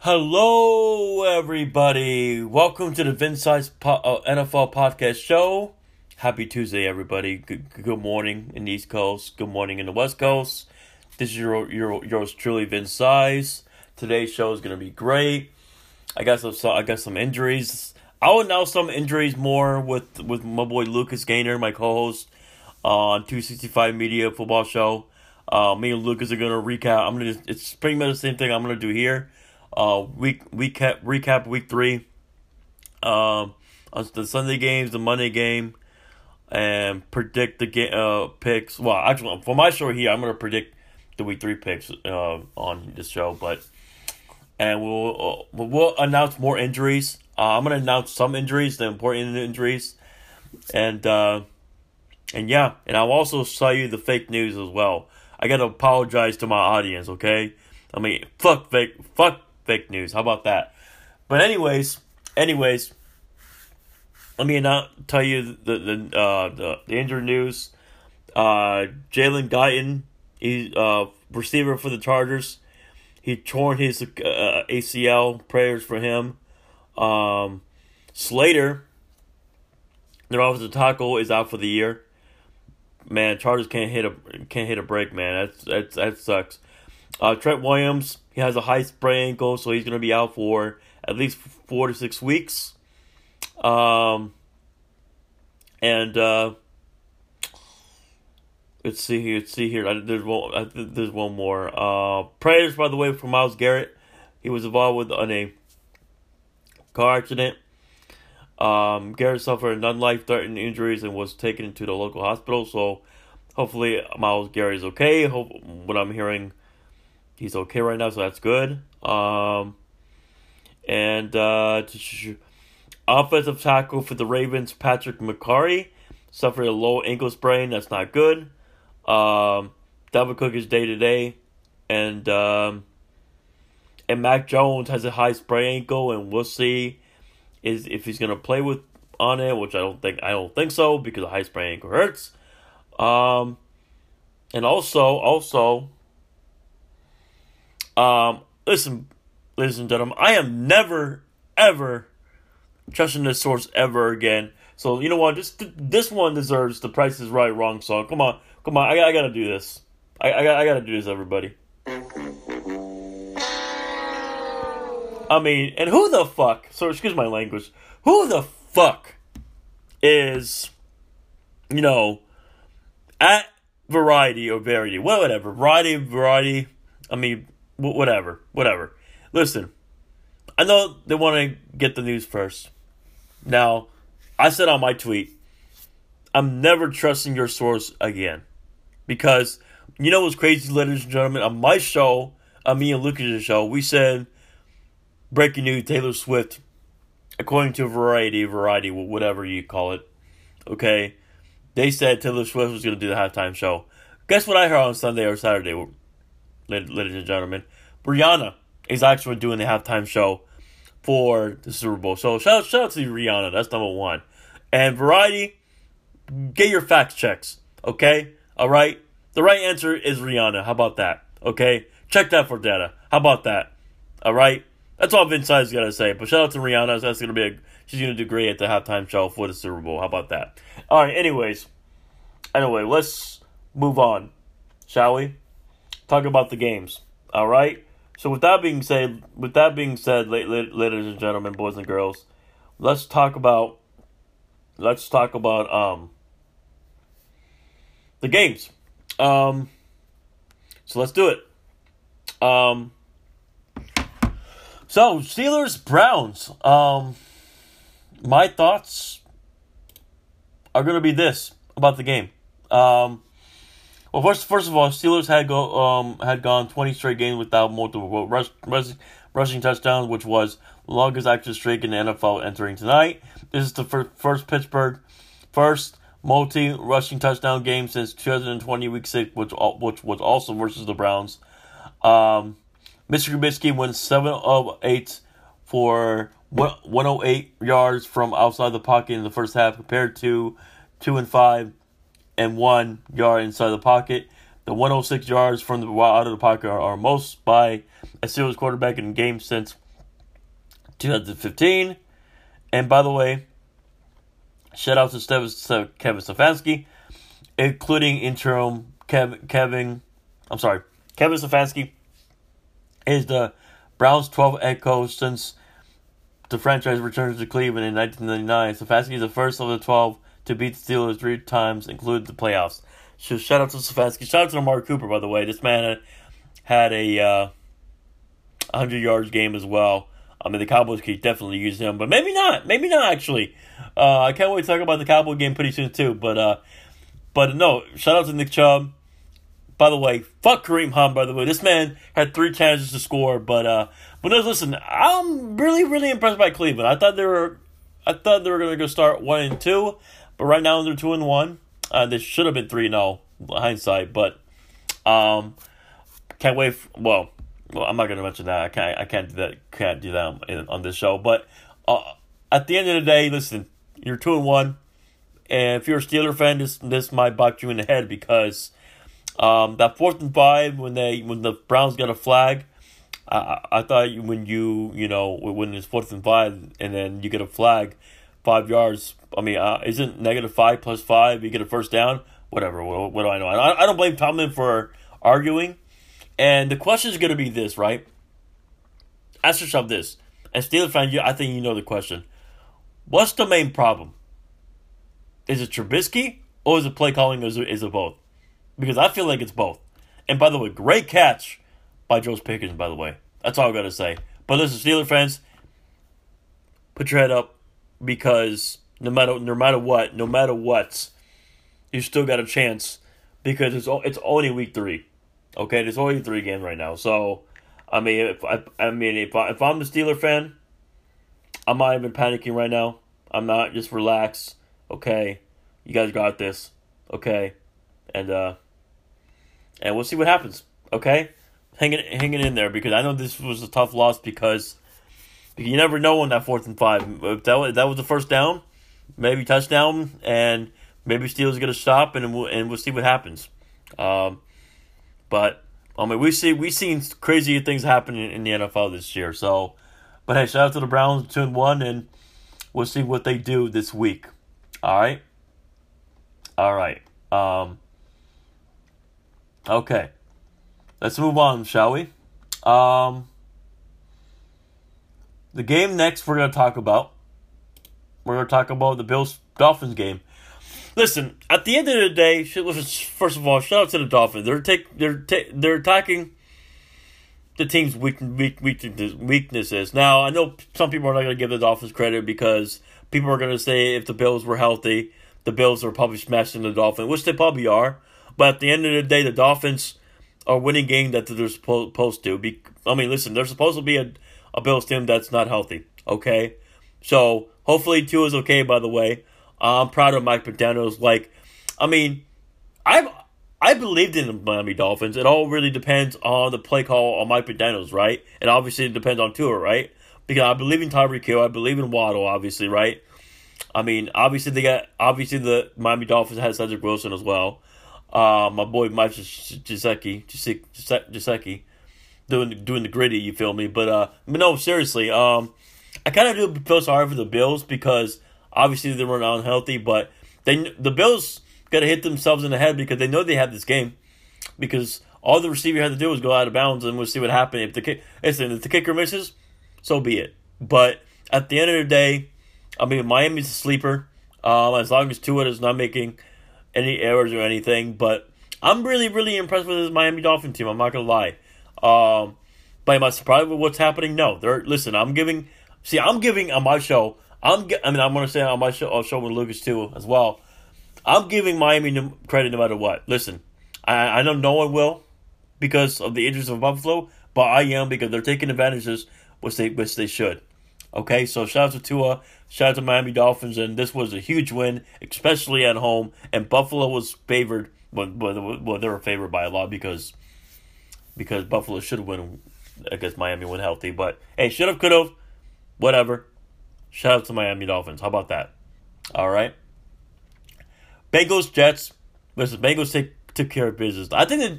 Hello, everybody. Welcome to the Vince Size po- uh, NFL podcast show. Happy Tuesday, everybody. Good, good morning in the East Coast. Good morning in the West Coast. This is your your yours truly, Vince Size. Today's show is gonna be great. I got some I got some injuries. I'll announce some injuries more with with my boy Lucas Gainer, my co-host on 265 Media Football Show. Uh, me and Lucas are gonna recap. I'm gonna. It's pretty much the same thing I'm gonna do here. Uh, week recap recap week three. Um, on the Sunday games, the Monday game, and predict the game uh picks. Well, actually, for my show here, I'm gonna predict the week three picks uh on this show, but and we'll uh, we'll announce more injuries. Uh, I'm gonna announce some injuries, the important injuries, and uh, and yeah, and I'll also tell you the fake news as well. I gotta apologize to my audience, okay? I mean, fuck fake, fuck fake news. How about that? But anyways, anyways, let me not tell you the the uh, the, the injured news. Uh, Jalen Guyton, he uh receiver for the Chargers. He torn his uh, ACL. Prayers for him. Um, Slater, their offensive tackle, is out for the year. Man, Chargers can't hit a can't hit a break. Man, that's that's that sucks. Uh, Trent Williams, he has a high sprain ankle, so he's gonna be out for at least four to six weeks. Um, and uh, let's see here. Let's see here. There's one. There's one more. Uh, prayers, by the way, for Myles Garrett. He was involved with on a car accident. Um, Garrett suffered non-life-threatening injuries and was taken to the local hospital. So, hopefully, Myles Garrett is okay. Hope what I'm hearing, he's okay right now. So that's good. Um, and uh, offensive tackle for the Ravens, Patrick Mekari, suffered a low ankle sprain. That's not good. Um, Dalvin Cook is day to day, and um, and Mac Jones has a high sprain ankle, and we'll see is if he's gonna play with on it, which I don't think I don't think so because a high sprain ankle hurts. Um, and also also, um, listen, ladies and gentlemen, I am never ever trusting this source ever again. So you know what? This this one deserves the Price is Right wrong song. Come on, come on! I, I gotta do this. I I, I gotta do this, everybody. I mean, and who the fuck? So excuse my language. Who the fuck is, you know, at variety or variety, well, whatever, variety, variety. I mean, whatever, whatever. Listen, I know they want to get the news first. Now, I said on my tweet, I'm never trusting your source again, because you know what's crazy, ladies and gentlemen. On my show, on me and Lucas' show, we said breaking news Taylor Swift, according to Variety, Variety, whatever you call it, okay, they said Taylor Swift was going to do the halftime show. Guess what I heard on Sunday or Saturday, ladies and gentlemen? Rihanna is actually doing the halftime show for the Super Bowl. So shout, shout out to Rihanna. That's number one. And Variety, get your fact checks, okay? All right? The right answer is Rihanna. How about that? Okay? Check that for data. How about that? All right? That's all Vince has got to say. But shout out to Rihanna. That's going to be a, she's going to do great at the halftime show for the Super Bowl. How about that? All right. Anyways, anyway, let's move on, shall we? Talk about the games. All right. So with that being said, with that being said, ladies and gentlemen, boys and girls, let's talk about let's talk about um the games. Um. So let's do it. Um. So Steelers Browns. Um, my thoughts are to be this about the game. Um, well, first first of all, Steelers had go um had gone twenty straight games without multiple rush, rush, rushing touchdowns, which was the longest active streak in the NFL entering tonight. This is the first, first Pittsburgh first multi rushing touchdown game since 2020 week six, which which was also versus the Browns. Um, Mr. Trubisky went 7 of 8 for 108 yards from outside the pocket in the first half compared to 2 and 5 and 1 yard inside the pocket. The 106 yards from the out of the pocket are, are most by a Steelers quarterback in game since 2015. And by the way, shout out to Kevin Stefanski, including interim Kevin, Kevin I'm sorry, Kevin Stefanski is the Browns' 12th head coach since the franchise returned to Cleveland in 1999. Stefanski is the first of the 12 to beat the Steelers three times, including the playoffs. So shout out to Stefanski. Shout out to Amari Cooper, by the way. This man had a uh, 100 yards game as well. I mean, the Cowboys could definitely use him, but maybe not. Maybe not actually. Uh, I can't wait to talk about the Cowboy game pretty soon too. But uh, but no, shout out to Nick Chubb. By the way, fuck Kareem Hunt. By the way, this man had three chances to score, but uh, but no, listen, I'm really really impressed by Cleveland. I thought they were, I thought they were gonna go start one and two, but right now they're two and one. Uh, they should have been three. No hindsight, but um, can't wait. For, well, well, I'm not gonna mention that. I can't. I can't do that. Can't do that on, on this show. But uh, at the end of the day, listen, you're two and one, and if you're a Steeler fan, this this might box you in the head because um, that fourth and five when they when the Browns got a flag, I I thought when you you know when it's fourth and five and then you get a flag, five yards. I mean, uh, isn't negative five plus five? You get a first down. Whatever. What, what do I know? I, I don't blame Tomlin for arguing. And the question is going to be this, right? Ask yourself this. And Steelers fan, you, I think you know the question. What's the main problem? Is it Trubisky or is it play calling? Or is it, is it both? Because I feel like it's both. And by the way, great catch by George Pickens, by the way. That's all I got to say. But listen, Steelers fans, put your head up because no matter no matter what, no matter what, you still got a chance because it's it's only week three. Okay, there's only three games right now. So, I mean, if I, I mean, if I, if I'm the Steeler fan, I'm not even panicking right now. I'm not. Just relax. Okay, you guys got this. Okay, and uh, and we'll see what happens. Okay, hanging hanging in there because I know this was a tough loss because you never know on that fourth and five. If that was, if that was the first down, maybe touchdown, and maybe Steelers to stop and we'll and we'll see what happens. Um, but I mean, we see we seen crazy things happen in, in, the NFL this year. So, but hey, shout out to the Browns two and one, and we'll see what they do this week. All right, all right. Um, okay, let's move on, shall we? Um, the game next we're gonna talk about. We're gonna talk about the Bills Dolphins game. Listen, at the end of the day, first of all, shout out to the Dolphins. They're take they're ta- they're attacking the team's weak, weak, weaknesses. Now, I know some people are not going to give the Dolphins credit because people are going to say if the Bills were healthy, the Bills are probably smashing the Dolphins, which they probably are. But at the end of the day, the Dolphins are winning game that they're supposed to. Be, I mean, listen, they're supposed to be a, a Bills team that's not healthy. Okay, so hopefully Tua is okay. By the way, I'm proud of Mike McDaniel's. Like, I mean, I've I believed in the Miami Dolphins. It all really depends on the play call on Mike McDaniel's, right? And obviously it depends on Tua, right? Because I believe in Tyreek Hill. I believe in Waddle, obviously, right? I mean, obviously they got obviously the Miami Dolphins has Cedric Wilson as well. Uh, my boy Mike Gesicki, doing doing the gritty. You feel me? But uh, but no, seriously. Um, I kind of do feel sorry for the Bills because Obviously, they were unhealthy, but they the Bills got to hit themselves in the head because they know they have this game. Because all the receiver had to do was go out of bounds, and we'll see what happens. If the kick, listen, if the kicker misses, so be it. But at the end of the day, I mean, Miami's a sleeper. Um, as long as Tua is not making any errors or anything, but I'm really, really impressed with this Miami Dolphin team. I'm not gonna lie. Um, but am I surprised with what's happening? No. They're listen. I'm giving. See, I'm giving on my show I'm. I mean, I'm going to say on my show, I'll show with Lucas too as well. I'm giving Miami credit no matter what. Listen, I, I know no one will because of the injuries of Buffalo, but I am because they're taking advantages which they which they should. Okay, so shout out to Tua, shout out to Miami Dolphins, and this was a huge win, especially at home. And Buffalo was favored, well, well they were favored by a lot because because Buffalo should win against Miami when healthy. But hey, should have, could have, whatever. Shout out to Miami Dolphins. How about that? All right. Bengals Jets. Listen, Bengals take, took care of business. I think that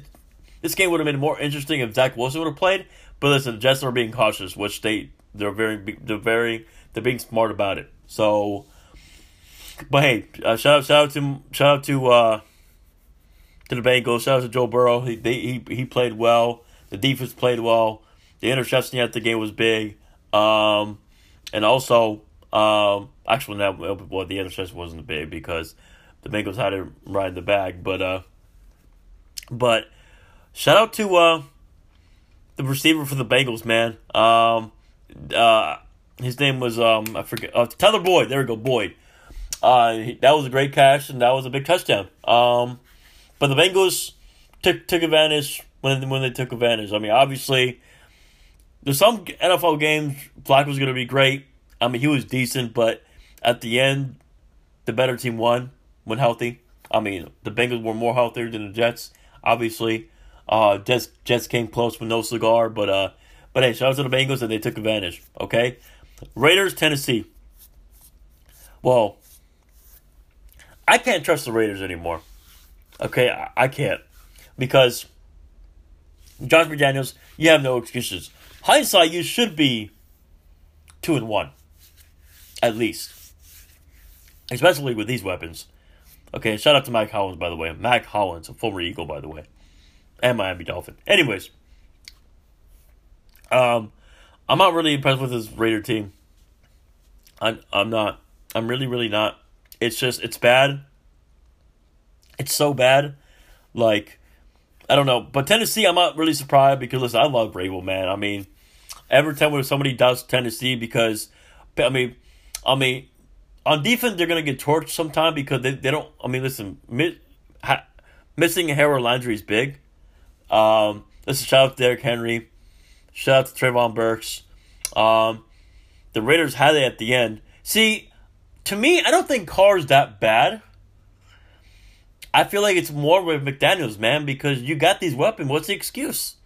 this game would have been more interesting if Zach Wilson would have played. But listen, the Jets are being cautious, which they they're very they're very they're being smart about it. So, but hey, uh, shout out shout out to shout out to uh, to the Bengals. Shout out to Joe Burrow. He they, he he played well. The defense played well. The interception at the game was big. Um, and also, um, actually, that well, the interception wasn't big because the Bengals had right in the bag. But uh, but shout out to uh, the receiver for the Bengals, man. Um, uh, his name was um, I forget. Uh, Tyler Boyd. There we go, Boyd. Uh, he, that was a great catch and that was a big touchdown. Um, but the Bengals took took advantage when when they took advantage. I mean, obviously, there's some NFL games Flacco was going to be great. I mean, he was decent, but at the end, the better team won when healthy. I mean, the Bengals were more healthier than the Jets, obviously. Uh, Jets Jets came close with no cigar, but uh, but hey, shout out to the Bengals and they took advantage. Okay, Raiders Tennessee. Well, I can't trust the Raiders anymore. Okay, I, I can't because Josh McDaniels, you have no excuses. Hindsight, you should be two and one, at least, especially with these weapons. Okay, shout out to Mike Hollins, by the way. Mack Hollins, a former Eagle, by the way, and Miami Dolphin. Anyways, um, I'm not really impressed with this Raider team. I'm, I'm not. I'm really, really not. It's just, it's bad. It's so bad. Like, I don't know. But Tennessee, I'm not really surprised because, listen, I love Vrabel, man. I mean, every time when somebody does Tennessee, because, I mean, I mean, on defense, they're going to get torched sometime because they, they don't, I mean, listen, mi- ha, missing Harold Landry is big. Um, this is shout out to Derrick Henry. Shout out to Treylon Burks. Um, the Raiders had it at the end. See, to me, I don't think Carr's that bad. I feel like it's more with McDaniels, man, because you got these weapons. What's the excuse?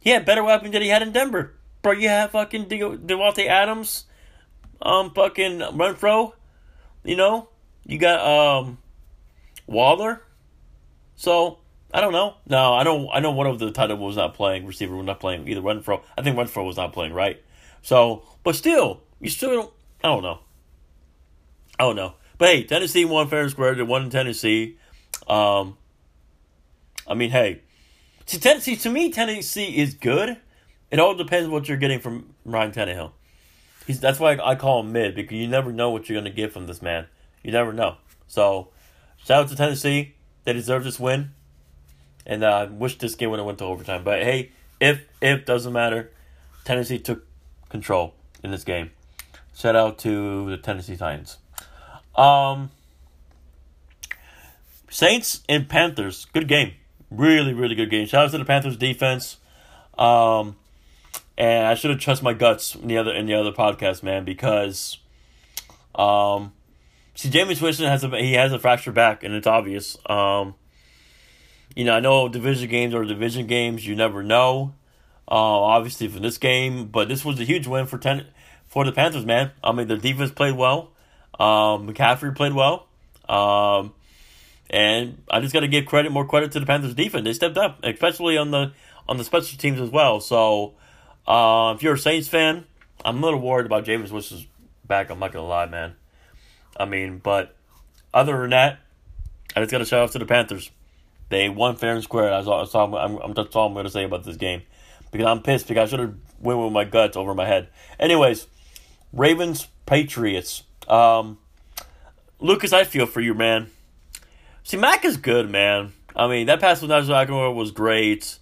He had better weapons than he had in Denver. Bro, you have fucking De- Davante Adams, um, fucking Renfrow, you know? You got, um, Waller. So, I don't know. No, I don't. I know one of the title was not playing. Receiver was not playing either. Renfrow. I think Renfrow was not playing right. So, but still, you still. Don't, I don't know. I don't know. But hey, Tennessee won fair and square. They won in Tennessee. Um, I mean, hey, see, Tennessee to me, Tennessee is good. It all depends what you're getting from Ryan Tannehill. He's that's why I call him mid because you never know what you're gonna get from this man. You never know. So, shout out to Tennessee. They deserve this win, and I uh, wish this game would have went to overtime. But hey, if if doesn't matter, Tennessee took control in this game. Shout out to the Tennessee Titans. Um, Saints and Panthers, good game, really really good game. Shout out to the Panthers defense. Um, and I should have trust my guts in the other in the other podcast, man, because um, see, Jameis Winston has a he has a fractured back, and it's obvious. Um, you know, I know division games or division games, you never know. Uh, obviously for this game, but this was a huge win for ten for the Panthers, man. I mean, their defense played well. Um, McCaffrey played well. Um, and I just got to give credit, more credit to the Panthers defense. They stepped up, especially on the on the special teams as well. So, uh, if you're a Saints fan, I'm a little worried about Jameis Winston's back. I'm not gonna lie, man. I mean, but other than that, I just got to shout out to the Panthers. They won fair and square. That's all, that's all, I'm, I'm, that's all I'm to say about this game. Because I'm pissed because I should have went with my guts over my head. Anyways, Ravens, Patriots. Um, Lucas, I feel for you, man. See, Mac is good, man. I mean, that pass with Najee was great.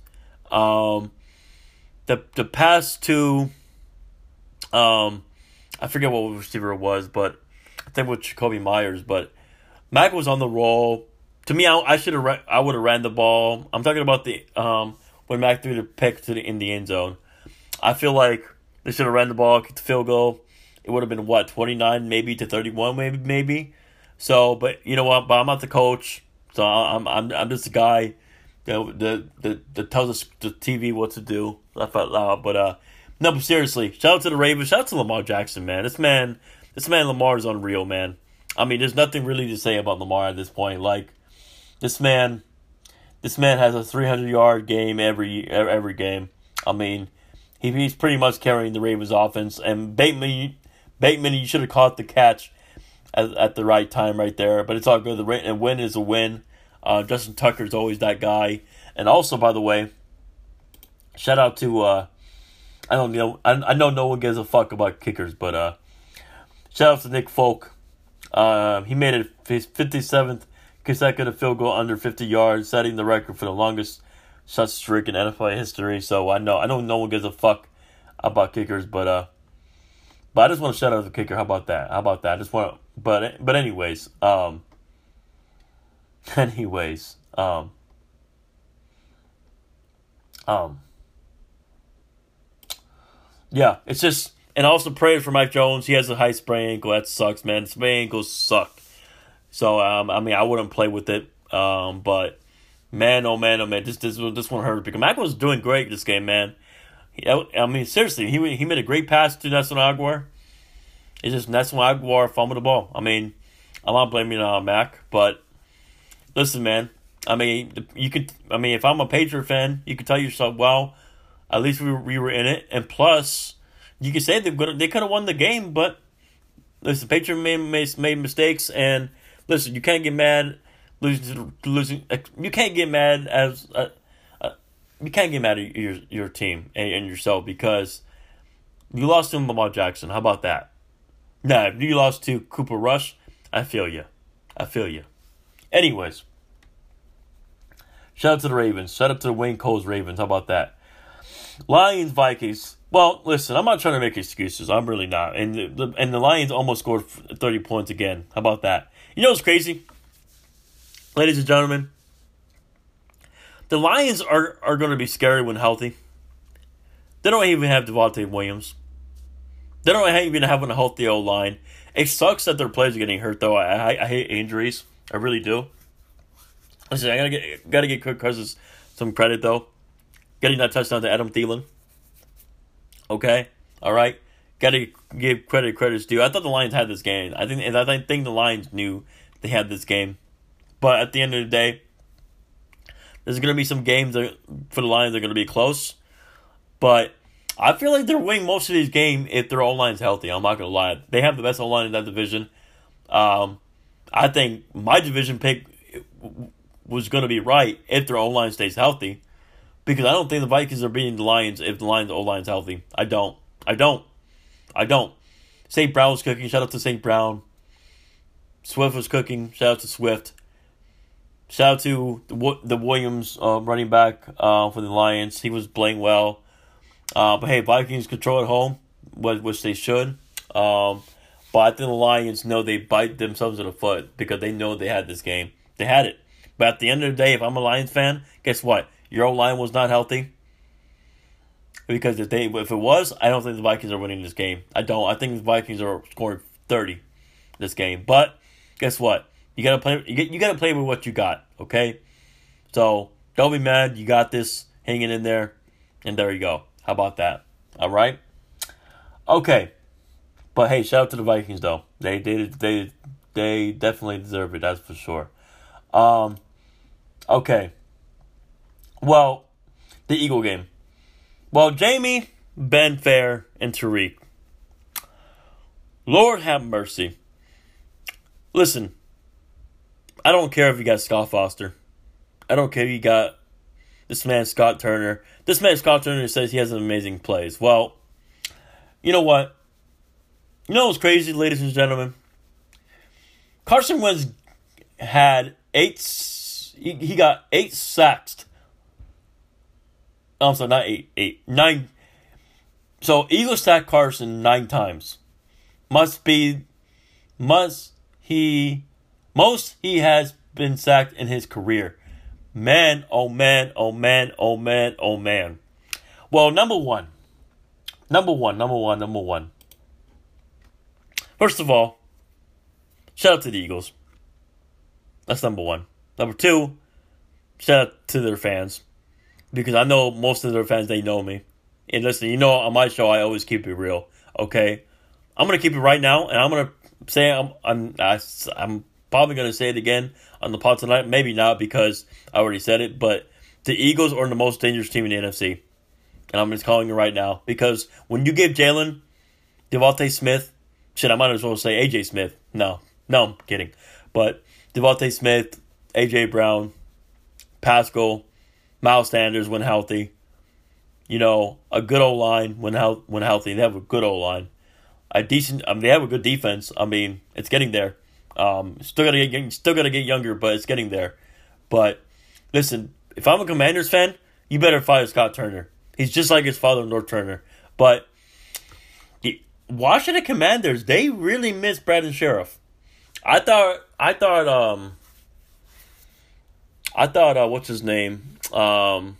Um, the the pass to, um, I forget what receiver it was, but I think with Jakobi Myers. But Mac was on the roll. To me, I, I should have I would have ran the ball. I'm talking about the um when Mac threw the pick to the in the end zone. I feel like they should have ran the ball, kicked the field goal it would have been what twenty nine maybe to thirty one maybe maybe. So, but you know what? But I'm not the coach, so I'm I'm I'm just a guy that that that, that tells us the TV what to do. Laugh out loud, but uh, no, but seriously, shout out to the Ravens. Shout out to Lamar Jackson, man. This man, this man Lamar is unreal, man. I mean, there's nothing really to say about Lamar at this point. Like, this man, this man has a 300 yard game every every game. I mean, he, he's pretty much carrying the Ravens offense. And Bateman, Bateman, you should have caught the catch at, at the right time right there. But it's all good. The a win is a win. Uh, Justin Tucker is always that guy. And also, by the way, shout out to uh, I don't know I, I know no one gives a fuck about kickers, but uh, shout out to Nick Folk. Uh, he made it his 57th consecutive field goal under 50 yards, setting the record for the longest such streak in NFL history. So I know I know no one gives a fuck about kickers, but uh, but I just want to shout out the kicker. How about that? How about that? I just want, to, but but anyways, um, anyways, um, um, yeah, it's just and also pray for Mike Jones. He has a high sprain ankle. That sucks, man. Sprain ankles suck. So um, I mean, I wouldn't play with it. Um, but man, oh man, oh man, this this this one hurt because Mac was doing great this game, man. I mean, seriously, he he made a great pass to Nelson Agholor. It's just Nelson Agholor fumbled the ball. I mean, I'm not blaming uh, Mac, but listen, man. I mean, you could. I mean, if I'm a Patriot fan, you could tell yourself, well, at least we were, we were in it, and plus, you could say they they could have won the game, but listen, Patriot made, made made mistakes, and listen, you can't get mad losing losing. You can't get mad as uh, uh, you can't get mad at your your team and, and yourself because you lost to Lamar Jackson. How about that? Nah, if you lost to Cooper Rush, I feel you. I feel you. Anyways, shout out to the Ravens. Shout out to the Wayne Coles Ravens. How about that? Lions Vikings. Well, listen, I'm not trying to make excuses. I'm really not. And the, the and the Lions almost scored 30 points again. How about that? You know what's crazy? ladies and gentlemen, the Lions are, are going to be scary when healthy. They don't even have Devontae Williams. They don't even have a healthy O line. It sucks that their players are getting hurt, though. I, I, I hate injuries. I really do. Listen, I gotta get gotta get Kirk Cousins some credit though, getting that touchdown to Adam Thielen. Okay, all right, gotta give credit credit's due. I thought the Lions had this game. I think I think the Lions knew they had this game. But at the end of the day, there's going to be some games that, for the Lions that are going to be close. But I feel like they're winning most of these games if their O line's healthy. I'm not going to lie. They have the best O line in that division. Um, I think my division pick was going to be right if their O line stays healthy. Because I don't think the Vikings are beating the Lions if the Lions O line's healthy. I don't. I don't. I don't. St. Brown's cooking. Shout out to St. Brown. Swift was cooking. Shout out to Swift. Shout out to the, the Williams uh, running back uh, for the Lions. He was playing well. Uh, but hey, Vikings control at home, which they should. Um, but I think the Lions know they bite themselves in the foot because they know they had this game. They had it. But at the end of the day, if I'm a Lions fan, guess what? Your old line was not healthy. Because if they if it was, I don't think the Vikings are winning this game. I don't. I think the Vikings are scoring thirty this game. But guess what? You gotta play. You get. You gotta play with what you got. Okay. So don't be mad. You got this hanging in there, and there you go. How about that? All right. Okay. But hey, shout out to the Vikings though. They they they they definitely deserve it. That's for sure. Um. Okay. Well, the Eagle game. Well, Jamie, Ben Fair, and Tariq. Lord have mercy. Listen, I don't care if you got Scott Foster. I don't care if you got this man Scott Turner. This man Scott Turner says he has an amazing plays. Well, you know what? You know what's crazy, ladies and gentlemen? Carson Wentz had eight. He, he got eight sacks. Oh, I'm sorry, not eight, eight, nine. So Eagles sacked Carson nine times. Must be, must he most he has been sacked in his career. Man, oh man, oh man, oh man, oh man. Well, number one. Number one, number one, number one. First of all, shout out to the Eagles. That's number one. Number two, shout out to their fans. Because I know most of their fans, they know me. And listen, you know, on my show, I always keep it real. Okay? I'm going to keep it right now, and I'm going to say I'm, I'm, I'm probably going to say it again on the pod tonight. Maybe not because I already said it, but the Eagles are the most dangerous team in the NFC. and I'm just calling it right now because when you give Jalen, DeVonta Smith, shit, I might as well say AJ Smith. No, no, I'm kidding. But DeVonta Smith, AJ Brown, Pascal, Miles Sanders when healthy. You know, a good old line when health when healthy. They have a good old line. A decent. I mean, they have a good defense. I mean, it's getting there. Um, still gotta get still gotta get younger, but it's getting there. But listen, if I'm a Commanders fan, you better fire Scott Turner. He's just like his father, Norv Turner. But the Washington Commanders, they really miss Brandon Scherff. I thought I thought um I thought uh, what's his name? Um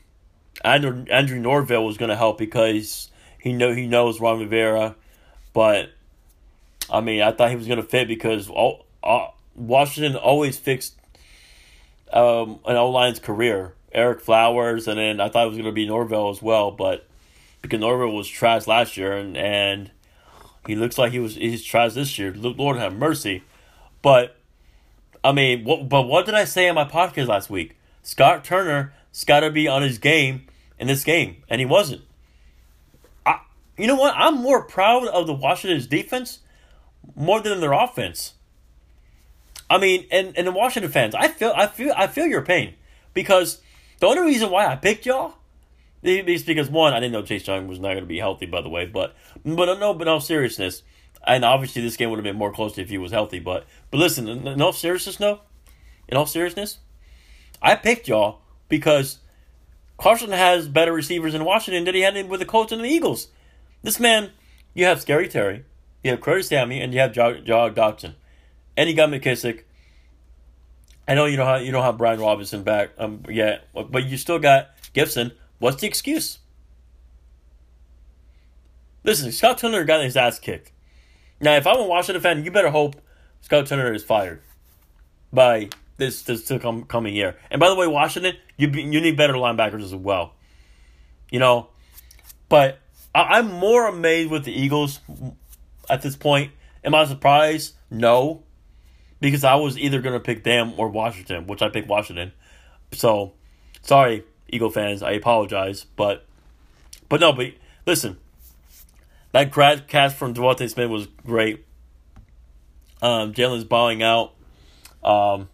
Andrew Andrew Norwell was gonna help because he know he knows Ron Rivera, but I mean I thought he was gonna fit because all, all Washington always fixed um, an O line's career. Ereck Flowers, and then I thought it was going to be Norwell as well, but because Norwell was trash last year, and, and he looks like he was he's trash this year. Lord have mercy. But I mean, what, but what did I say in my podcast last week? Scott Turner's got to be on his game in this game, and he wasn't. I, you know what? I'm more proud of the Washington's defense more than their offense. I mean, and, and the Washington fans, I feel I feel I feel your pain because the only reason why I picked y'all is because one, I didn't know Chase Young was not going to be healthy, by the way, but but no, but no seriousness, and obviously this game would have been more close if he was healthy. But but listen, in all seriousness, no, in all seriousness, I picked y'all because Carson has better receivers in Washington than he had with the Colts and the Eagles. This man, you have Scary Terry, you have Curtis Samuel, and you have Jog, Jog Dotson, and you got McKissic. I know you don't have you don't have Brian Robinson back um yet, but you still got Gibson. What's the excuse? Listen, Scott Turner got his ass kicked. Now, if I'm a Washington fan, you better hope Scott Turner is fired by this this come, coming year. And by the way, Washington, you you need better linebackers as well. You know, but I, I'm more amazed with the Eagles at this point. Am I surprised? No, because I was either going to pick them or Washington, which I picked Washington. So, sorry, Eagle fans, I apologize, but but no, but listen, that grad cast from DeVonta Smith was great. Um, Jalen's bowing out. Um,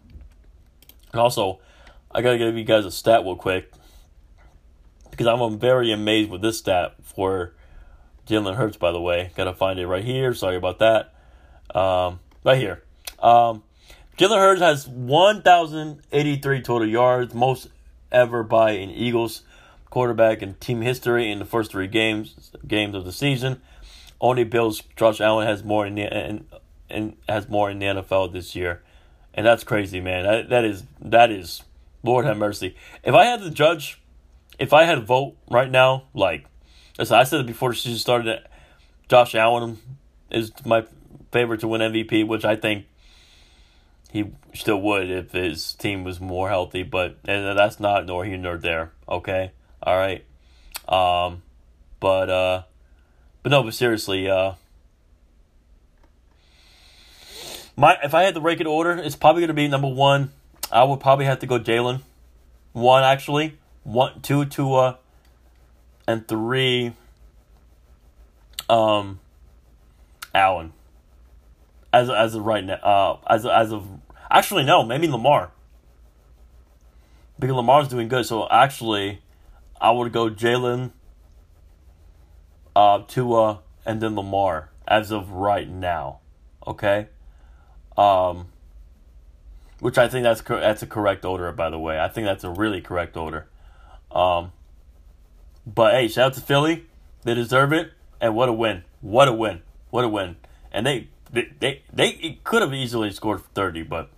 and also, I gotta give you guys a stat real quick because I'm very amazed with this stat for Jalen Hurts. By the way, gotta find it right here. Sorry about that. Um, right here. Um, Jalen Hurts has 1,083 total yards, most ever by an Eagles quarterback in team history in the first three games games of the season. Only Bills Josh Allen has more in the and, and has more in the NFL this year, and that's crazy, man. That that is that is Lord have mercy. If I had to judge, if I had to vote right now, like as I said it before the season started, Josh Allen is my favorite to win MVP, which I think he still would if his team was more healthy, but and that's not nor here nor there. Okay, all right. Um, but uh, but no, but seriously, uh, my if I had to rank it order, it's probably gonna be number one. I would probably have to go Jalen. One actually, one, two, Tua, and three. Um, Allen as as of right now. Uh, as as of actually no, maybe Lamar. Because Lamar's doing good, so actually, I would go Jalen, uh, Tua, and then Lamar as of right now. Okay, um, which I think that's that's a correct order. By the way, I think that's a really correct order. Um, but hey, shout out to Philly. They deserve it, and what a win! What a win! What a win! And they they they, they could have easily scored 30, but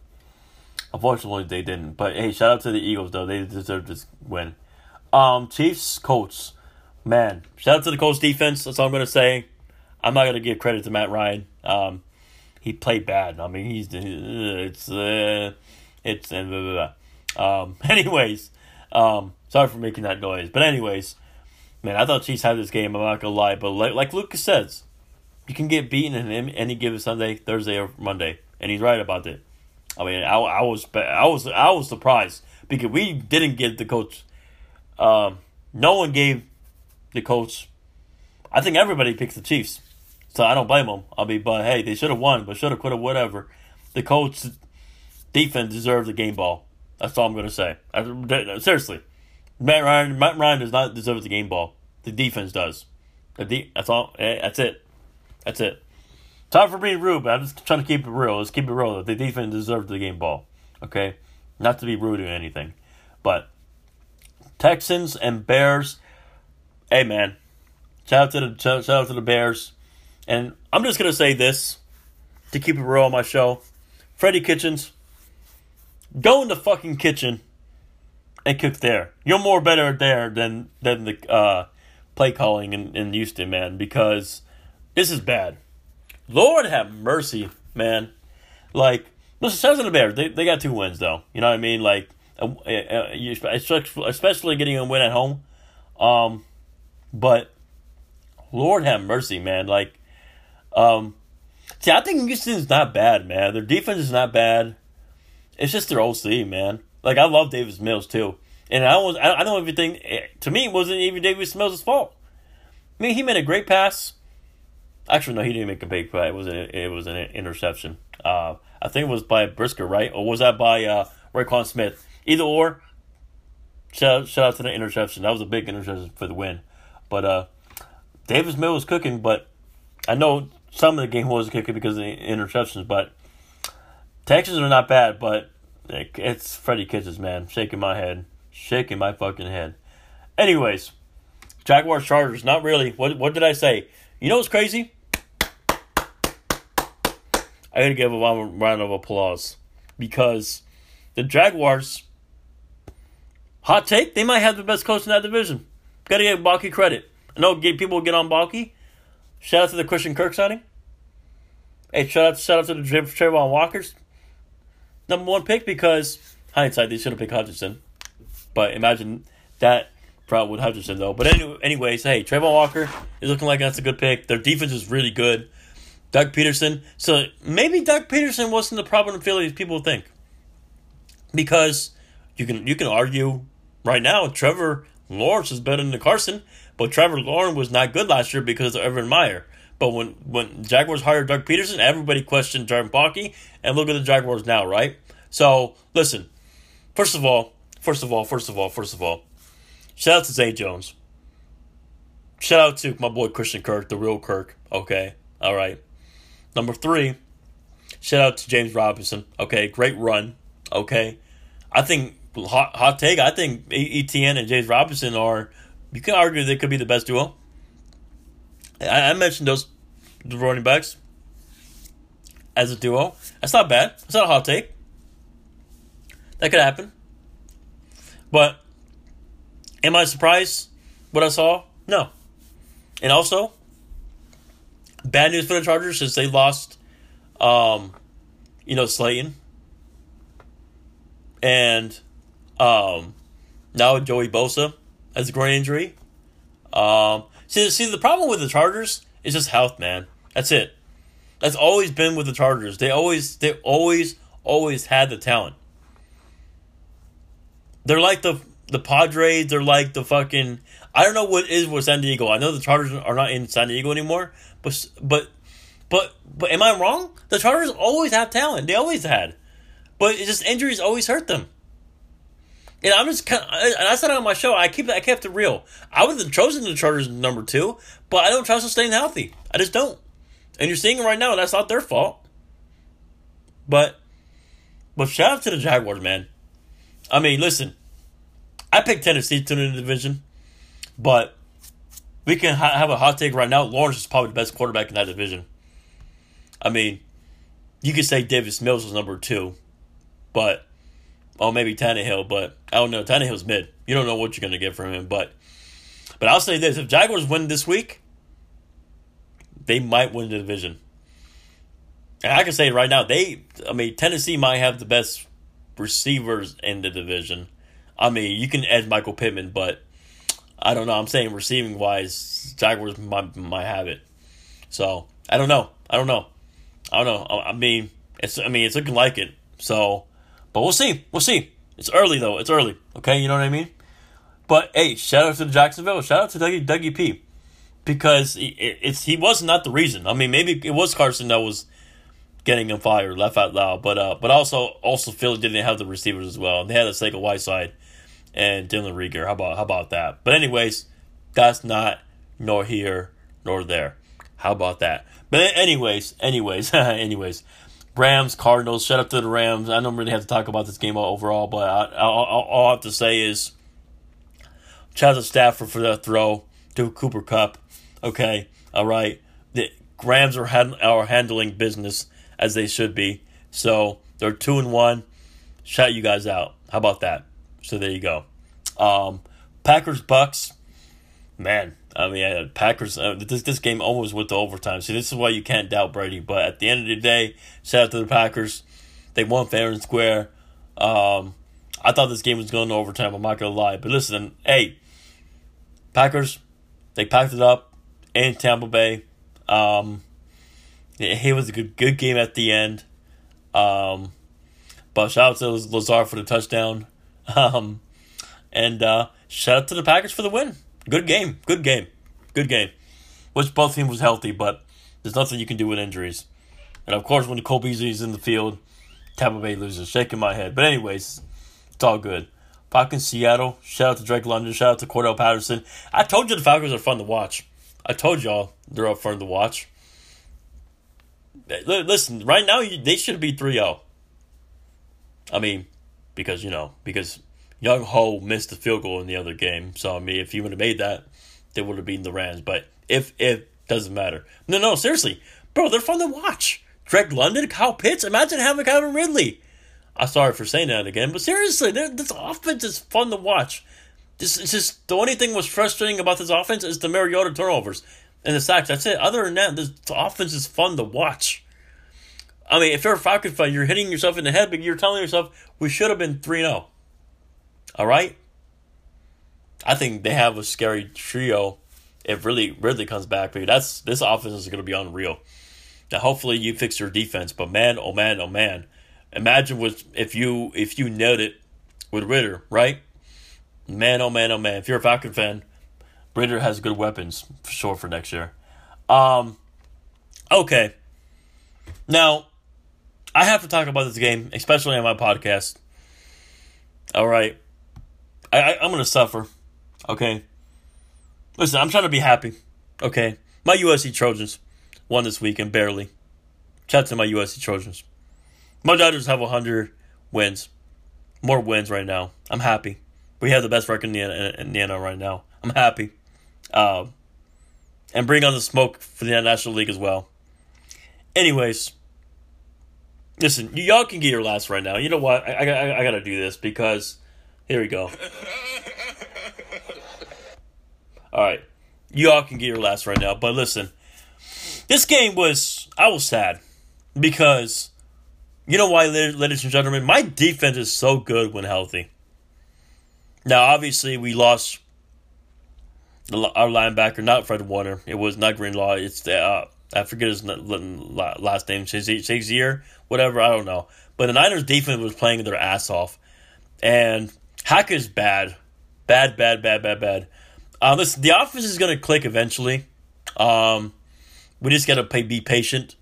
unfortunately they didn't. But hey, shout out to the Eagles though; they deserve this win. Um, Chiefs, Colts, man, shout out to the Colts defense. That's all I'm gonna say. I'm not gonna give credit to Matt Ryan. Um, he played bad. I mean, he's it's uh, it's uh, blah, blah, blah. um. Anyways, um, sorry for making that noise, but anyways, man, I thought Chiefs had this game. I'm not gonna lie, but like like Lucas says, you can get beaten in any given Sunday, Thursday, or Monday, and he's right about that. I mean, I, I was I was I was surprised because we didn't get the coach. Um, no one gave the coach. I think everybody picks the Chiefs, so I don't blame them. I mean, but hey, they should have won, but should have, could have, whatever. The Colts defense deserves a game ball. That's all I'm to say. I, seriously, Matt Ryan, Matt Ryan does not deserve the game ball. The defense does. The de- that's all. Eh, that's it. That's it. Time for being rude, but I'm just trying to keep it real. Let's keep it real. The defense deserves the game ball. Okay, not to be rude or anything, but Texans and Bears. Hey man, shout out to the shout out to the Bears, and I'm just gonna say this to keep it real on my show. Freddie Kitchens, go in the fucking kitchen and cook there. You're more better there than than the uh, play calling in, in Houston, man, because this is bad. Lord have mercy, man. Like, listen, the Bears, they, they got two wins, though. You know what I mean? Like, especially getting a win at home. Um, but Lord have mercy, man. Like, um, see, I think Houston's not bad, man. Their defense is not bad. It's just their OC, man. Like, I love Davis Mills too, and I was I, know everything. think to me, it wasn't even Davis Mills' fault. I mean, he made a great pass. Actually, no, he didn't make a big play. It was an, it was an interception. Uh, I think it was by Brisker, right? Or was that by uh, Roquan Smith? Either or. Shout, shout out to the interception. That was a big interception for the win. But uh, Davis Mill was cooking, but I know some of the game was cooking because of the interceptions. But Texans are not bad, but it's Freddie Kitchens, man. Shaking my head. Shaking my fucking head. Anyways, Jaguars Chargers, not really. What, what did I say? You know what's crazy? I gotta give a round of applause because the Jaguars, hot take, they might have the best coach in that division. Gotta give Baalke credit. I know people get on Baalke. Shout out to the Christian Kirk signing. Hey, shout out, shout out to the Travon Walker's number one pick because hindsight they should have picked Hutchinson. But imagine that problem with Hutchinson though. But anyway, anyways, hey, Travon Walker is looking like that's a good pick. Their defense is really good. Doug Pederson. So maybe Doug Pederson wasn't the problem in Philly as people think. Because you can you can argue right now Trevor Lawrence is better than Carson, but Trevor Lawrence was not good last year because of Urban Meyer. But when when Jaguars hired Doug Pederson, everybody questioned Jordan Baalke, and look at the Jaguars now, right? So listen, first of all, first of all, first of all, first of all, shout out to Zay Jones. Shout out to my boy Christian Kirk, the real Kirk. Okay, all right. Number three, shout out to James Robinson. Okay, great run. Okay, I think hot, hot take. I think ETN and James Robinson are. You can argue they could be the best duo. I, I mentioned those the running backs as a duo. That's not bad. That's not a hot take. That could happen. But am I surprised what I saw? No. And also, Bad news for the Chargers since they lost, um, you know, Slayton. And um, now Joey Bosa has a groin injury. Um, see, see, the problem with the Chargers is just health, man. That's it. That's always been with the Chargers. They always, they always, always had the talent. They're like the the Padres. They're like the fucking. I don't know what is with San Diego. I know the Chargers are not in San Diego anymore, but but but but am I wrong? The Chargers always have talent. They always had, but just injuries always hurt them. And I'm just kind and I said on my show, I keep I kept it real. I would have chosen the Chargers number two, but I don't trust them staying healthy. I just don't. And you're seeing it right now. That's not their fault. But, but shout out to the Jaguars, man. I mean, listen, I picked Tennessee to win the division, but we can ha- have a hot take right now. Lawrence is probably the best quarterback in that division. I mean, you could say Davis Mills was number two, but oh, maybe Tannehill, but I don't know. Tannehill's mid. You don't know what you're going to get from him, but but I'll say this: if Jaguars win this week, they might win the division. And I can say right now, they. I mean, Tennessee might have the best receivers in the division. I mean, you can edge Michael Pittman, but I don't know. I'm saying receiving wise, Jaguars might, might have it. So I don't know. I don't know. I don't know. I mean, it's. I mean, it's looking like it. So, but we'll see. We'll see. It's early though. It's early. Okay, you know what I mean. But hey, shout out to Jacksonville. Shout out to Dougie, Dougie P. Because it, it's he was not the reason. I mean, maybe it was Carson that was getting him fired, laugh out loud. But uh, but also also Philly didn't have the receivers as well. They had Arcega-Whiteside and Jalen Reagor. How about how about that? But anyways, that's not nor here nor there. How about that? But anyways, anyways, anyways. Rams, Cardinals. Shout out to the Rams. I don't really have to talk about this game overall, but I, I, all, all I have to say is, shout Stafford for that throw to Cooper Kupp. Okay, all right. The Rams are, are handling business as they should be. So they're two and one. Shout you guys out. How about that? So there you go. Um, Packers Bucks. Man, I mean, uh, Packers. Uh, this this game almost went to overtime. See, this is why you can't doubt Brady. But at the end of the day, shout out to the Packers. They won fair and square. Um, I thought this game was going to overtime. I'm not gonna lie. But listen, hey, Packers, they packed it up in Tampa Bay. Um, it was a good good game at the end. Um, but shout out to Lazard for the touchdown. Um, and uh, shout out to the Packers for the win. Good game. Good game. Good game. Which both teams was healthy, but there's nothing you can do with injuries. And of course, when Cole Beasley's in the field, Tampa Bay loses. Shaking my head. But anyways, it's all good. Falcons, Seattle. Shout out to Drake London. Shout out to Cordarrelle Patterson. I told you the Falcons are fun to watch. I told y'all they're up fun to watch. Listen, right now they should be 3 0. I mean, because, you know, because Younghoe missed the field goal in the other game. So, I mean, if he would have made that, they would have beaten the Rams. But if, if, doesn't matter. No, no, seriously. Bro, they're fun to watch. Drake London, Kyle Pitts. Imagine having Calvin Ridley. I'm sorry for saying that again, but seriously, this offense is fun to watch. This is just the only thing was frustrating about this offense is the Mariota turnovers and the sacks. That's it. Other than that, this offense is fun to watch. I mean, if you're a Falcon fan, you're hitting yourself in the head, but you're telling yourself we should have been 3 0. All right? I think they have a scary trio if really Ridley comes back. But that's this offense is going to be unreal. Now, hopefully, you fix your defense. But man, oh man, oh man, imagine with if you if you nailed it with Ridder, right? Man, oh man, oh man. If you're a Falcon fan, Ridder has good weapons for sure for next year. Um, okay. Now, I have to talk about this game, especially on my podcast. All right. I, I, I'm going to suffer. Okay. Listen, I'm trying to be happy. Okay. My USC Trojans won this weekend, barely. Out to my USC Trojans. My Dodgers have 100 wins. More wins right now. I'm happy. We have the best record in the, in the NL right now. I'm happy. Uh, and bring on the smoke for the National League as well. Anyways, listen, y'all can get your last right now. You know what? I, I, I gotta do this because here we go. All right, y'all can get your last right now. But listen, this game was I was sad because you know why, ladies and gentlemen, my defense is so good when healthy. Now, obviously, we lost our linebacker, not Fred Warner. It was not Greenlaw. It's the uh, I forget his last name, Shazier, whatever. I don't know. But the Niners defense was playing their ass off, and Hackett's bad, bad, bad, bad, bad, bad. Uh, the offense is going to click eventually. Um, we just got to be patient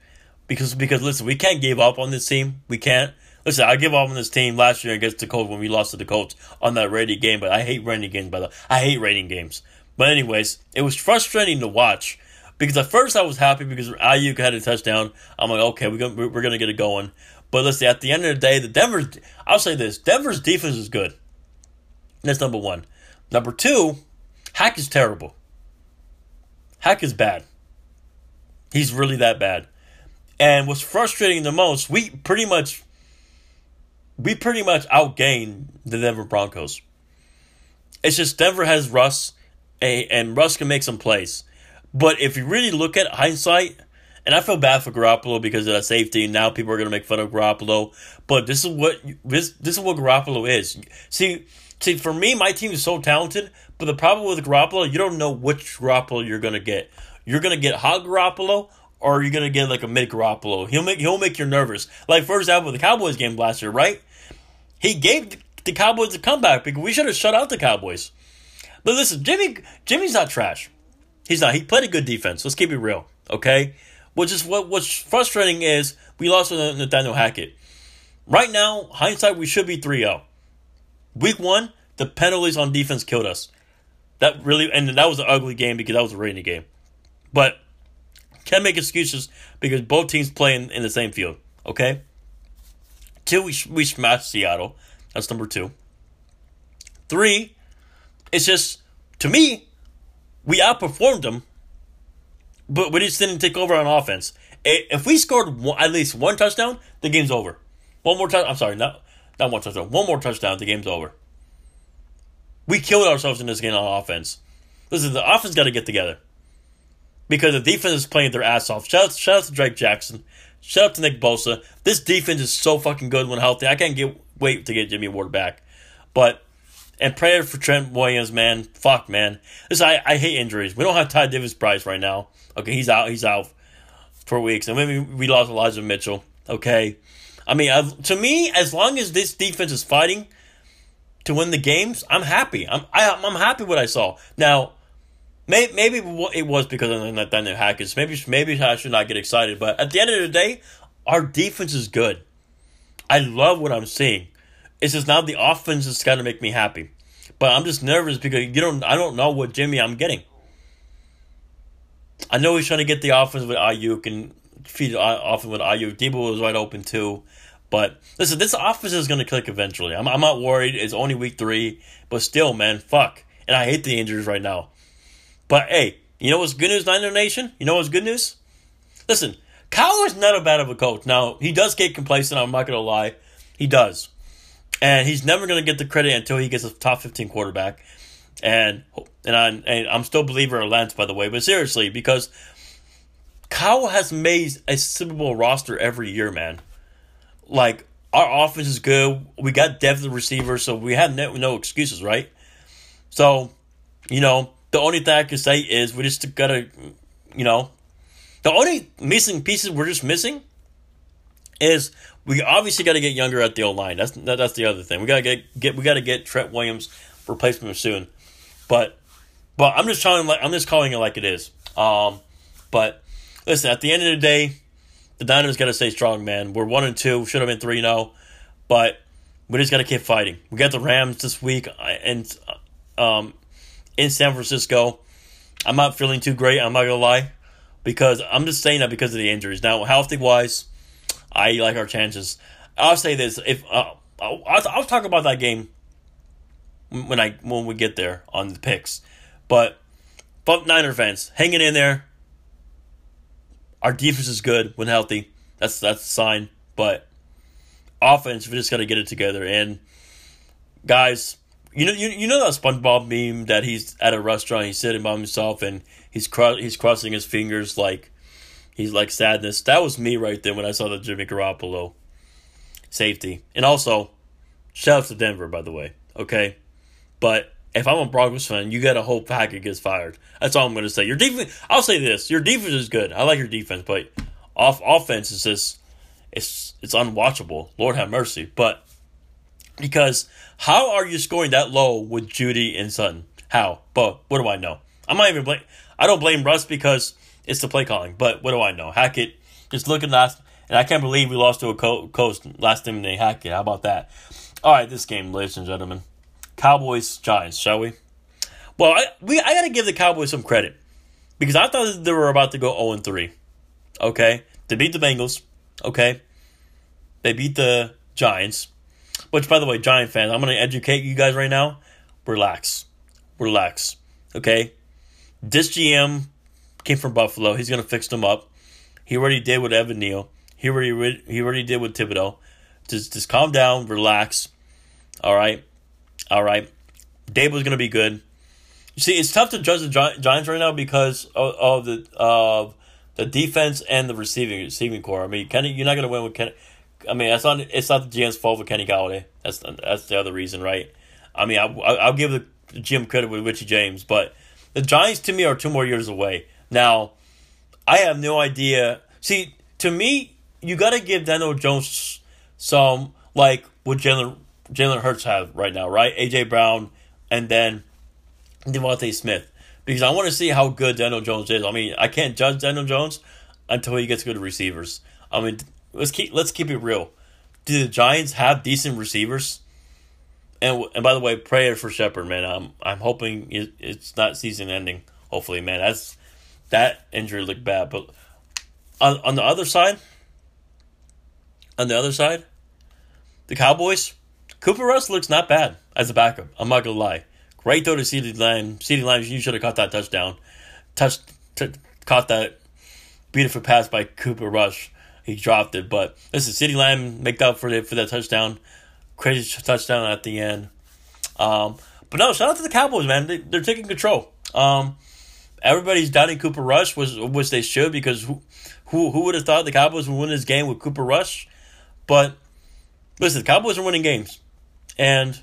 because because listen, we can't give up on this team. We can't. Listen, I give up on this team last year against the Colts when we lost to the Colts on that rating game, but I hate rating games. By the I hate rating games. But anyways, it was frustrating to watch because at first I was happy because Aiyuk had a touchdown. I'm like, okay, we're gonna, we're gonna get it going. But let's see. at the end of the day, the Denver, I'll say this: Denver's defense is good. That's number one. Number two, Hack is terrible. Hack is bad. He's really that bad. And what's frustrating the most, we pretty much we pretty much outgained the Denver Broncos. It's just Denver has Russ, and Russ can make some plays. But if you really look at hindsight, and I feel bad for Garoppolo because of that safety, and now people are going to make fun of Garoppolo. But this is what this this is what Garoppolo is. See, see, for me, my team is so talented, but the problem with Garoppolo, you don't know which Garoppolo you're going to get. You're going to get hot Garoppolo, or you're going to get like a mid Garoppolo. He'll make he'll make you nervous. Like for example, the Cowboys game last year, right? He gave the Cowboys a comeback because we should have shut out the Cowboys. But listen, Jimmy Jimmy's not trash. He's not. He played a good defense. Let's keep it real, okay? Which is what what's frustrating is we lost with Nathaniel Hackett. Right now, hindsight, we should be 3-0. Week one, the penalties on defense killed us. That really, and that was an ugly game because that was a rainy game. But can't make excuses because both teams play in, in the same field. Okay. Two, we we smashed Seattle. That's number two. Three, it's just to me, we outperformed them, but we just didn't take over on offense. If we scored one, at least one touchdown, the game's over. One more touchdown. I'm sorry, not not one touchdown. One more touchdown, the game's over. We killed ourselves in this game on offense. Listen, the offense got to get together because the defense is playing their ass off. Shout out, shout out to Drake Jackson. Shout out to Nick Bosa. This defense is so fucking good when healthy. I can't get wait to get Jimmy Ward back. But and prayer for Trent Williams, man. Fuck, man. Listen, I, I hate injuries. We don't have Ty Davis Price right now. Okay, he's out. He's out for weeks. And maybe we lost Elijah Mitchell. Okay. I mean, I've, to me, as long as this defense is fighting to win the games, I'm happy. I'm I, am i am happy what I saw. Now, may, maybe it was because of Nathaniel Hackett. Maybe maybe I should not get excited. But at the end of the day, our defense is good. I love what I'm seeing. It's just now the offense is going to make me happy. But I'm just nervous because you don't. I don't know what Jimmy I'm getting. I know he's trying to get the offense with Aiyuk and feed offense with Aiyuk. Deebo was wide open too. But listen, this offense is going to click eventually. I'm, I'm not worried. It's only week three, but still, man, fuck. And I hate the injuries right now. But hey, you know what's good news, Niner Nation? You know what's good news? Listen, Kyle is not a bad of a coach. Now he does get complacent. I'm not going to lie, he does, and he's never going to get the credit until he gets a top 15 quarterback. And and I and I'm still a believer in Lance, by the way. But seriously, because Kyle has made a Super Bowl roster every year, man like our offense is good. We got depth of receivers, so we have no, no excuses, right? So, you know, the only thing I can say is we just gotta, you know, the only missing pieces we're just missing is we obviously got to get younger at the old line. That's that, that's the other thing. We gotta get get we gotta get Trent Williams replacement soon. But but I'm just trying like I'm just calling it like it is. Um, but listen, at the end of the day, the Niners got to stay strong, man. We're one and two. Should have been three zero, but we just got to keep fighting. We got the Rams this week and um, in San Francisco. I'm not feeling too great. I'm not gonna lie, because I'm just saying that because of the injuries. Now, healthy wise, I like our chances. I'll say this: if uh, I'll, I'll talk about that game when I when we get there on the picks, but but Niner fans hanging in there. Our defense is good when healthy. That's that's a sign. But offense, we just got to get it together. And guys, you know you, you know that SpongeBob meme that he's at a restaurant, he's sitting by himself, and he's he's crossing his fingers like he's like sadness. That was me right then when I saw the Jimmy Garoppolo safety. And also, shout out to Denver, by the way. Okay, but if I'm a Broncos fan, you gotta hope Hackett gets fired. That's all I'm gonna say. Your defense, I'll say this: your defense is good. I like your defense, but off offense is just it's it's unwatchable. Lord have mercy. But because how are you scoring that low with Jeudy and Sutton? How? But what do I know? I'm not even blame. I don't blame Russ because it's the play calling. But what do I know? Hackett just looking last, and I can't believe we lost to a co- coast last time they Hackett. How about that? All right, this game, ladies and gentlemen. Cowboys Giants, shall we? Well, I we I got to give the Cowboys some credit because I thought they were about to go 0 and 3. Okay, they beat the Bengals. Okay, they beat the Giants. Which, by the way, Giant fans, I'm to educate you guys right now. Relax, relax. Okay, this GM came from Buffalo. He's going to fix them up. He already did with Evan Neal. He already he already did with Thibodeaux. Just just calm down, relax. All right. All right, Daboll's going to be good. You see, it's tough to judge the Giants right now because of, of the of the defense and the receiving receiving core. I mean, Kenny, you're not going to win with Kenny. I mean, that's not it's not the GM's fault with Kenny Golladay. That's that's the other reason, right? I mean, I, I'll give the GM credit with Richie James, but the Giants to me are two more years away. Now, I have no idea. See, to me, you got to give Daniel Jones some like what Jalen Jalen Hurts have right now, right? AJ Brown, and then DeVonta Smith because I want to see how good Daniel Jones is. I mean, I can't judge Daniel Jones until he gets good receivers. I mean, let's keep let's keep it real. Do the Giants have decent receivers? And and by the way, prayer for Shepard, man. I'm I'm hoping it, it's not season ending. Hopefully, man. That's that injury looked bad, but on on the other side, on the other side, the Cowboys, Cooper Rush looks not bad as a backup. I'm not gonna lie. Great throw to CeeDee Lamb. CeeDee Lamb, you should have caught that touchdown. Touched, t- caught that beautiful pass by Cooper Rush. He dropped it, but listen, CeeDee Lamb make up for it for that touchdown. Crazy touchdown at the end. Um, but no, shout out to the Cowboys, man. They, they're taking control. Um, everybody's doubting Cooper Rush, which, which they should, because who, who who would have thought the Cowboys would win this game with Cooper Rush? But listen, the Cowboys are winning games, and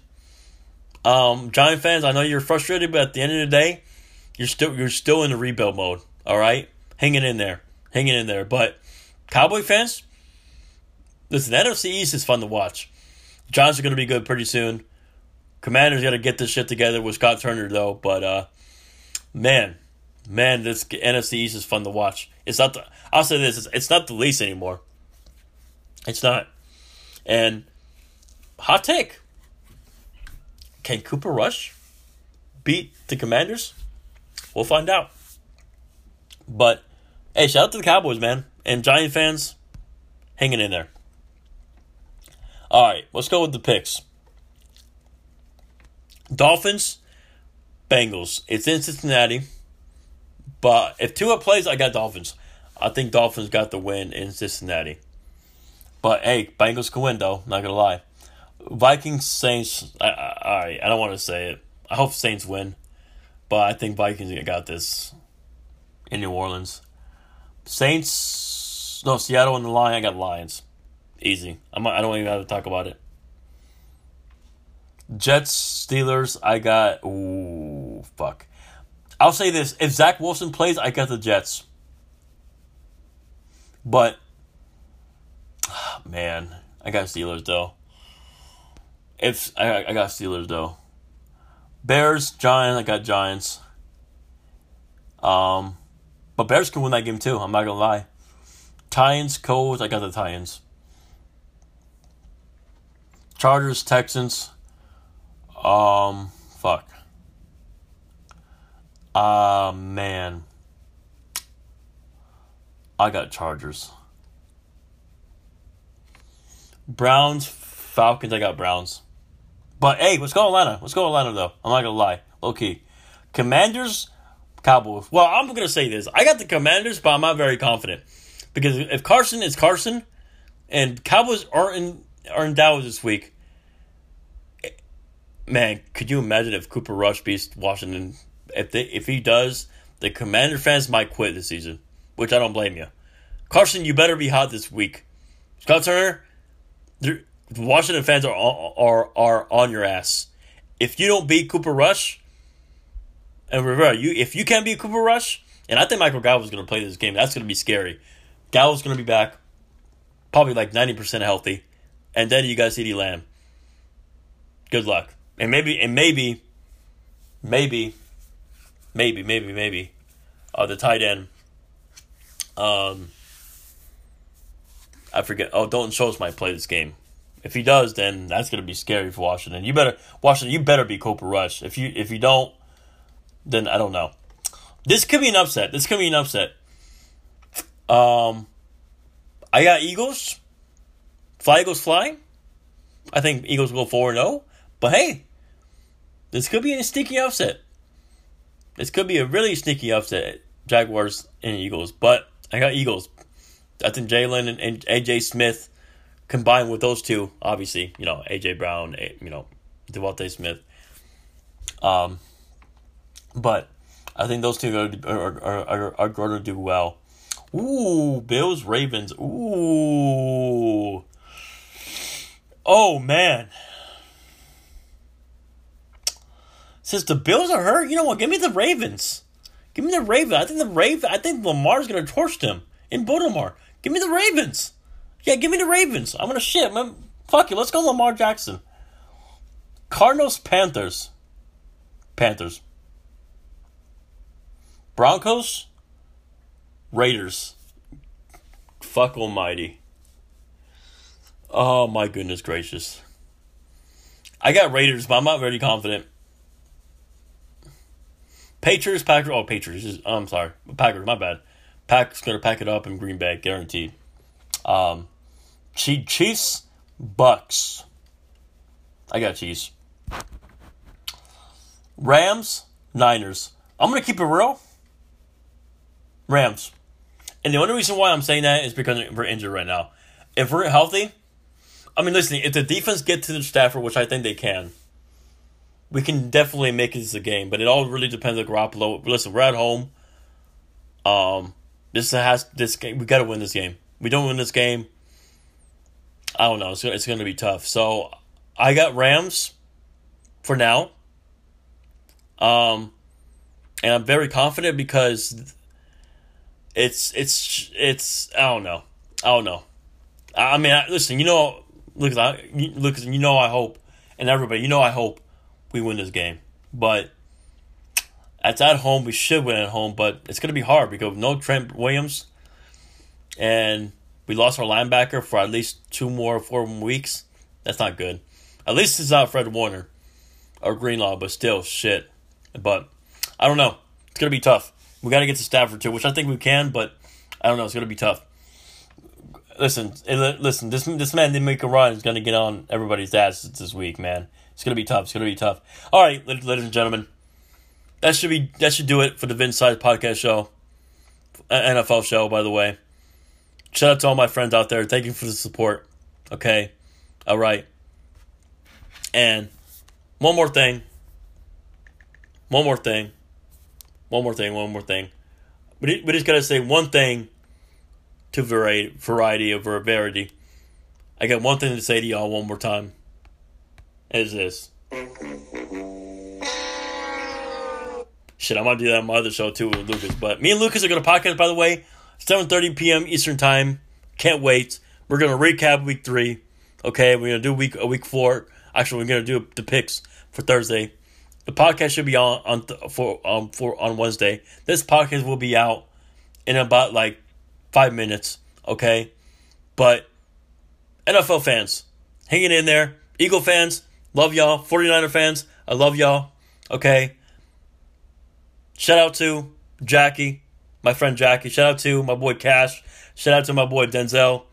um, Giant fans, I know you're frustrated, but at the end of the day, you're still you're still in the rebuild mode. All right, hanging in there, hanging in there. But Cowboy fans, listen, NFC East is fun to watch. Giants are going to be good pretty soon. Commanders got to get this shit together with Scott Turner though. But uh, man, man, this NFC East is fun to watch. It's not the. I'll say this: it's, it's not the least anymore. It's not. And hot take: Can Cooper Rush beat the Commanders? We'll find out. But hey, shout out to the Cowboys, man, and Giant fans, hanging in there. All right, let's go with the picks. Dolphins, Bengals. It's in Cincinnati. But if Tua plays, I got Dolphins. I think Dolphins got the win in Cincinnati. But hey, Bengals can win though. Not gonna lie. Vikings Saints. I, I I don't want to say it. I hope Saints win, but I think Vikings got this in New Orleans. Saints. No, Seattle in the line. I got Lions. Easy. I'm. I don't even have to talk about it. Jets Steelers. I got. Ooh, fuck. I'll say this: if Zach Wilson plays, I got the Jets. But man, I got Steelers though. If I, I got Steelers though. Bears, Giants, I got Giants. Um, but Bears can win that game too. I'm not gonna lie. Titans, Colts, I got the Titans. Chargers, Texans. Um, fuck. Ah, uh, man. I got Chargers. Browns, Falcons, I got Browns. But hey, let's go Atlanta. Let's go Atlanta though. I'm not gonna lie. Okay. Commanders, Cowboys. Well, I'm gonna say this. I got the Commanders, but I'm not very confident. Because if Carson is Carson and Cowboys are in are in Dallas this week, man, could you imagine if Cooper Rush beats Washington? If they, if he does, the Commander fans might quit this season, which I don't blame you. Carson, you better be hot this week. Scott Turner, the Washington fans are are are on your ass. If you don't beat Cooper Rush, and Rivera, you if you can't beat Cooper Rush, and I think Michael Gallup going to play this game, that's going to be scary. Gallup's going to be back, probably like ninety percent healthy, and then you got CeeDee Lamb. Good luck, and maybe and maybe, maybe, maybe maybe maybe, uh, the tight end. Um, I forget. Oh, Dalton Schultz might play this game. If he does, then that's to be scary for Washington. You better Washington. You better be Cooper Rush. If you if you don't, then I don't know. This could be an upset. This could be an upset. Um, I got Eagles. Fly Eagles fly. I think Eagles will go four zero. Oh. But hey, this could be a sneaky upset. This could be a really sneaky upset. Jaguars and Eagles, but I got Eagles. I think Jalen and, and AJ Smith combined with those two, obviously, you know, AJ Brown, you know, DeVonta Smith. Um, but I think those two are are, are, are going to do well. Ooh, Bills Ravens. Ooh. Oh man. Since the Bills are hurt, you know what? Give me the Ravens. Give me the Ravens. I think the Raven. I think Lamar's gonna torch them in Baltimore. Give me the Ravens. Yeah, give me the Ravens. I'm gonna shit, man. Fuck you. Let's go Lamar Jackson. Cardinals, Panthers. Panthers. Broncos, Raiders. Fuck almighty. Oh my goodness gracious. I got Raiders, but I'm not very confident. Patriots, Packers. Oh, Patriots. I'm sorry. Packers, my bad. Packers going to pack it up in Green Bay, guaranteed. Um, Chiefs, Bucks. I got Chiefs. Rams, Niners. I'm going to keep it real. Rams. And the only reason why I'm saying that is because we're injured right now. If we're healthy, I mean, listen, if the defense get to the Stafford, which I think they can, we can definitely make this a game. But it all really depends on Garoppolo. Listen, we're at home. Um, this has this game. We got to win this game. We don't win this game. I don't know. It's it's going to be tough. So I got Rams for now. Um, and I'm very confident because it's it's it's I don't know. I don't know. I mean, listen. You know, Lucas, I, Lucas, you know I hope, and everybody, you know I hope we win this game. But it's at home. We should win at home, but it's going to be hard because no Trent Williams, and we lost our linebacker for at least two more, four weeks. That's not good. At least it's not Fred Warner or Greenlaw, but still shit. But I don't know. It's going to be tough. We got to get to Stafford too, which I think we can, but I don't know. It's going to be tough listen, eh, listen. This this man didn't make a run. He's gonna get on everybody's ass this week, man. It's gonna be tough. It's gonna be tough. All right, ladies and gentlemen, that should be that should do it for the Vince Saiz Podcast Show, uh, NFL show. By the way, shout out to all my friends out there. Thank you for the support. Okay, all right, and one more thing. One more thing. One more thing. One more thing. We we just gotta say one thing to variety, variety over verity. I got one thing to say to y'all one more time. Is this. Shit, I'm gonna do that on my other show too with Lucas. But me and Lucas are gonna podcast by the way, 7:30 p.m. Eastern time. Can't wait. We're gonna recap week three. Okay, we're gonna do week a week four. Actually, we're gonna do the picks for Thursday. The podcast should be on on th- for um for on Wednesday. This podcast will be out in about like five minutes, okay? But NFL fans, hanging in there. Eagle fans, love y'all. 49er fans, I love y'all, okay? Shout out to Jackie, my friend Jackie. Shout out to my boy Cash. Shout out to my boy Denzel,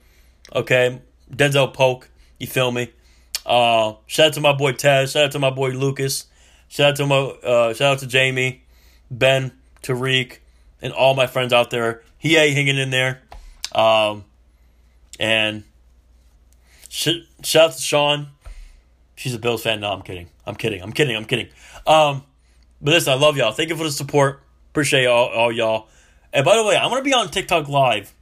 okay? Denzel Polk, you feel me? Uh, shout out to my boy Taz. Shout out to my boy Lucas. Shout out to my uh, shout out to Jamie, Ben, Tariq, and all my friends out there. He ain't hanging in there. Um, and sh- shout out to Sean. She's a Bills fan. No, I'm kidding. I'm kidding. I'm kidding. I'm kidding. Um, but listen, I love y'all. Thank you for the support. Appreciate all, all y'all. And by the way, I'm gonna be on TikTok live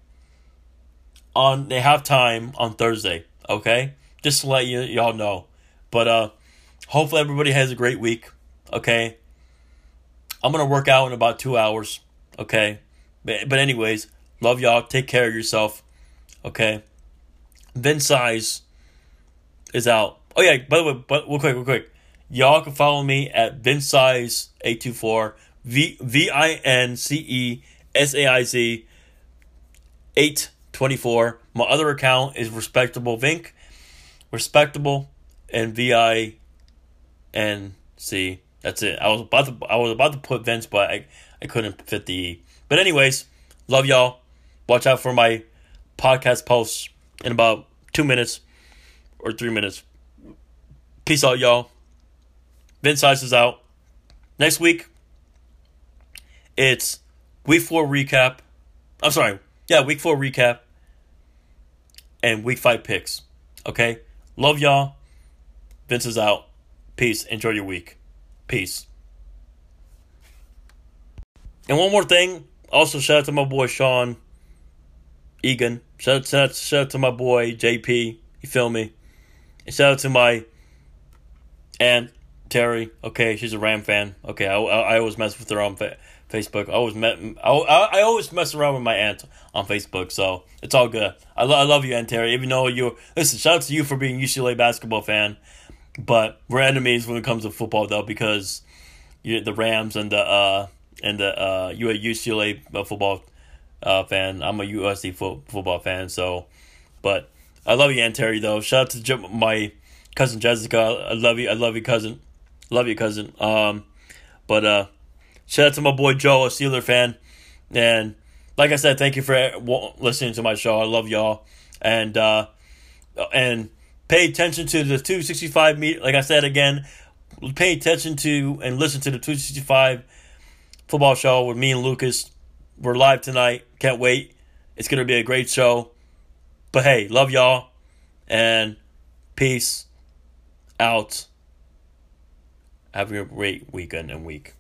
on they have time on Thursday. Okay, just to let you y'all know. But uh, hopefully everybody has a great week. Okay, I'm gonna work out in about two hours. Okay, but, but anyways, love y'all. Take care of yourself. Okay. Vince Saiz is out. Oh yeah, by the way, but real quick, real quick. Y'all can follow me at Vince Saiz eight two four V V I N C E S A I Z eight twenty four. My other account is Respectable Vink. Respectable and V I N C. That's it. I was about to I was about to put Vince, but I, I couldn't fit the E. But anyways, love y'all. Watch out for my podcast posts in about two minutes or three minutes. Peace out, y'all. Vince Ice is out. Next week, it's week four recap. I'm sorry. Yeah, week four recap and week five picks. Okay? Love y'all. Vince is out. Peace. Enjoy your week. Peace. And one more thing also, shout out to my boy Sean Egan. Shout out, shout out, shout out to my boy JP. You feel me? And shout out to my aunt Terry. Okay, she's a Ram fan. Okay, I, I, I always mess with her on fa- Facebook. I always met. I, I, I always mess around with my aunt on Facebook, so it's all good. I, lo- I love you, Aunt Terry. Even though you listen, shout out to you for being UCLA basketball fan, but we're enemies when it comes to football though because you, the Rams and the uh, and the uh, you a UCLA football uh, fan. I'm a USC fo- football fan. So, but I love you, Aunt Terry. Though shout out to my cousin Jessica. I love you. I love you, cousin. Love you, cousin. Um, but uh, shout out to my boy Joe, a Steeler fan, and like I said, thank you for listening to my show. I love y'all, and uh, and pay attention to the 265 meet. Like I said again, pay attention to and listen to the 265 football show with me and Lucas. We're live tonight. Can't wait. It's gonna be a great show. But hey, love y'all, and peace out. Have a great weekend and week.